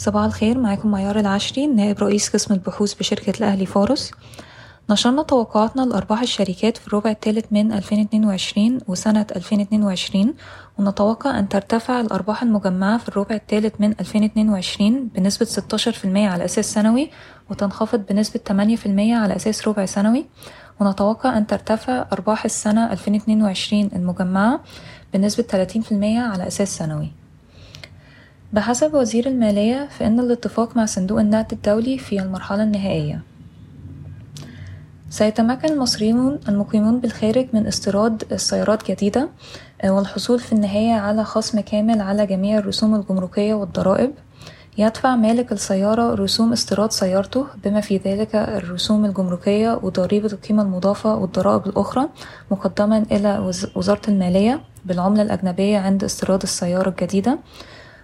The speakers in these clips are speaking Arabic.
صباح الخير معاكم معيار العشري نائب رئيس قسم البحوث بشركة الأهلي فارس نشرنا توقعاتنا لأرباح الشركات في الربع الثالث من 2022 وسنة 2022 ونتوقع أن ترتفع الأرباح المجمعة في الربع الثالث من 2022 بنسبة 16% على أساس سنوي وتنخفض بنسبة 8% على أساس ربع سنوي. ونتوقع أن ترتفع أرباح السنة 2022 المجمعة بنسبة 30% على أساس سنوي. بحسب وزير المالية فإن الاتفاق مع صندوق النقد الدولي في المرحلة النهائية. سيتمكن المصريون المقيمون بالخارج من استيراد سيارات جديدة والحصول في النهاية على خصم كامل على جميع الرسوم الجمركية والضرائب. يدفع مالك السيارة رسوم استيراد سيارته بما في ذلك الرسوم الجمركية وضريبة القيمة المضافة والضرائب الأخرى مقدما إلى وزارة المالية بالعملة الأجنبية عند استيراد السيارة الجديدة.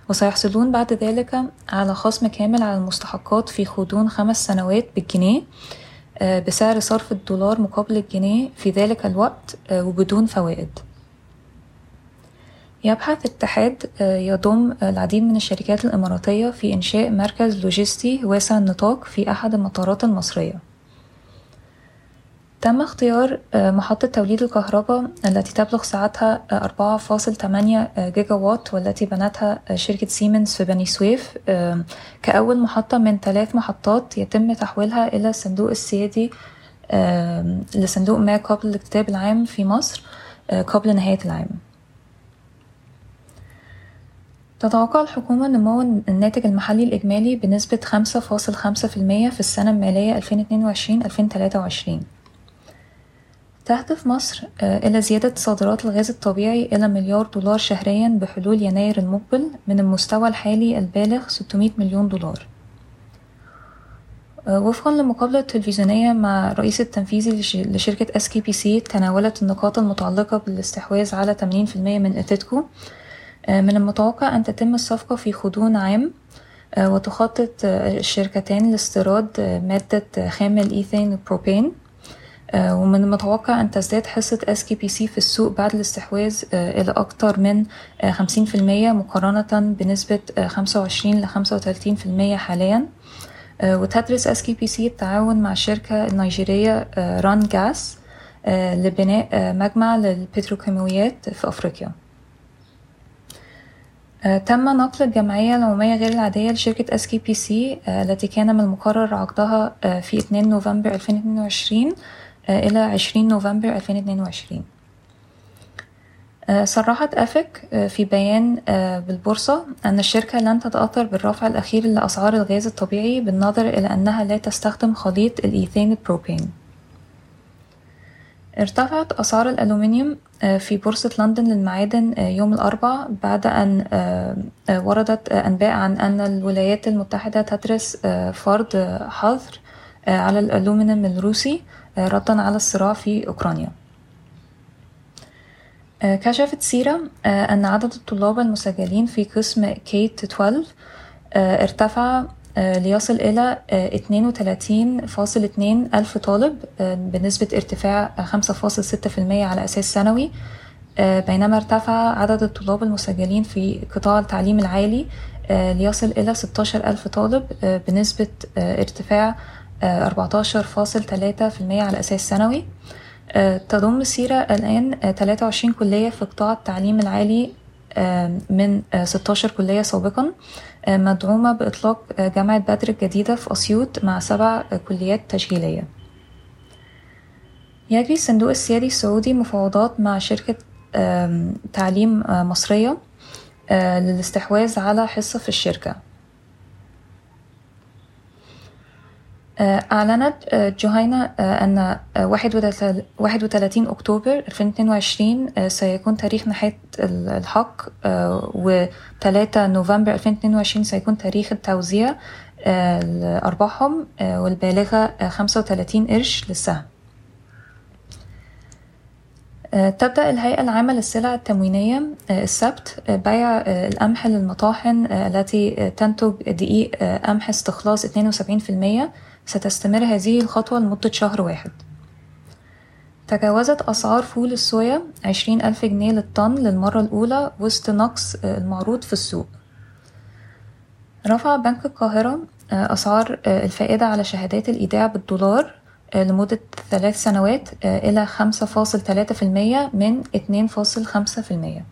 وسيحصلون بعد ذلك على خصم كامل على المستحقات في غضون خمس سنوات بالجنيه بسعر صرف الدولار مقابل الجنيه في ذلك الوقت وبدون فوائد. يبحث اتحاد يضم العديد من الشركات الإماراتية في إنشاء مركز لوجستي واسع النطاق في أحد المطارات المصرية. تم اختيار محطة توليد الكهرباء التي تبلغ سعتها 4.8 جيجا وات والتي بنتها شركة سيمنز في بني سويف. كأول محطة من ثلاث محطات يتم تحويلها إلى الصندوق السيادي لصندوق ما قبل الاكتتاب العام في مصر قبل نهاية العام. تتوقع الحكومة نمو الناتج المحلي الإجمالي بنسبة 5.5% في السنة المالية 2022-2023 تهدف مصر إلى زيادة صادرات الغاز الطبيعي إلى مليار دولار شهريا بحلول يناير المقبل من المستوى الحالي البالغ 600 مليون دولار. وفقا لمقابلة تلفزيونية مع الرئيس التنفيذي لشركة اس كي بي سي تناولت النقاط المتعلقة بالاستحواذ على 80% من اتيتكو من المتوقع أن تتم الصفقة في غضون عام وتخطط الشركتان لاستيراد مادة خام الإيثان بروبان ومن المتوقع أن تزداد حصة SKPC في السوق بعد الاستحواذ إلى أكثر من 50% مقارنة بنسبة 25 ل 35% حاليا. وتدرس SKPC التعاون مع الشركة النيجيرية Rungas لبناء مجمع للبتروكيماويات في أفريقيا. تم نقل الجمعية العمومية غير العادية لشركة SKPC التي كان من المقرر عقدها في 2 نوفمبر 2022 إلى 20 نوفمبر 2022 صرحت أفك في بيان بالبورصة أن الشركة لن تتأثر بالرفع الأخير لأسعار الغاز الطبيعي بالنظر إلى أنها لا تستخدم خليط الإيثان البروبان ارتفعت أسعار الألومنيوم في بورصة لندن للمعادن يوم الأربعاء بعد أن وردت أنباء عن أن الولايات المتحدة تدرس فرض حظر على الألومنيوم الروسي ردا على الصراع في أوكرانيا. كشفت سيرة أن عدد الطلاب المسجلين في قسم كيت 12 ارتفع ليصل إلى 32.2 ألف طالب بنسبة ارتفاع 5.6% على أساس سنوي. بينما ارتفع عدد الطلاب المسجلين في قطاع التعليم العالي ليصل إلى 16 ألف طالب بنسبة ارتفاع 14.3% على أساس سنوي. تضم السيرة الآن 23 كلية في قطاع التعليم العالي من 16 كلية سابقا. مدعومة بإطلاق جامعة بدر الجديدة في أسيوط مع سبع كليات تشغيلية يجري الصندوق السيادي السعودي مفاوضات مع شركة تعليم مصرية للاستحواذ على حصة في الشركة. أعلنت جهينة أن 31 أكتوبر 2022 سيكون تاريخ نهاية الحق و 3 نوفمبر 2022 سيكون تاريخ التوزيع لأرباحهم والبالغة 35 قرش للسهم. تبدأ الهيئة العامة للسلع التموينية السبت بيع القمح للمطاحن التي تنتج دقيق قمح استخلاص 72% ستستمر هذه الخطوة لمدة شهر واحد. تجاوزت أسعار فول الصويا عشرين ألف جنيه للطن للمرة الأولى وسط نقص المعروض في السوق. رفع بنك القاهرة أسعار الفائدة على شهادات الإيداع بالدولار لمدة ثلاث سنوات إلى خمسة فاصل تلاتة في المية من اتنين فاصل خمسة في المية.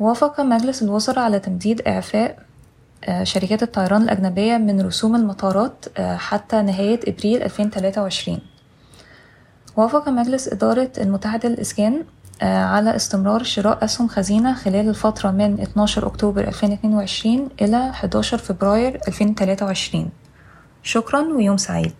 وافق مجلس الوزراء على تمديد إعفاء شركات الطيران الأجنبية من رسوم المطارات حتى نهاية تلاتة وعشرين. وافق مجلس إدارة المتحدة للإسكان على استمرار شراء أسهم خزينة خلال الفترة من 12 أكتوبر 2022 إلى 11 فبراير 2023 شكرا ويوم سعيد.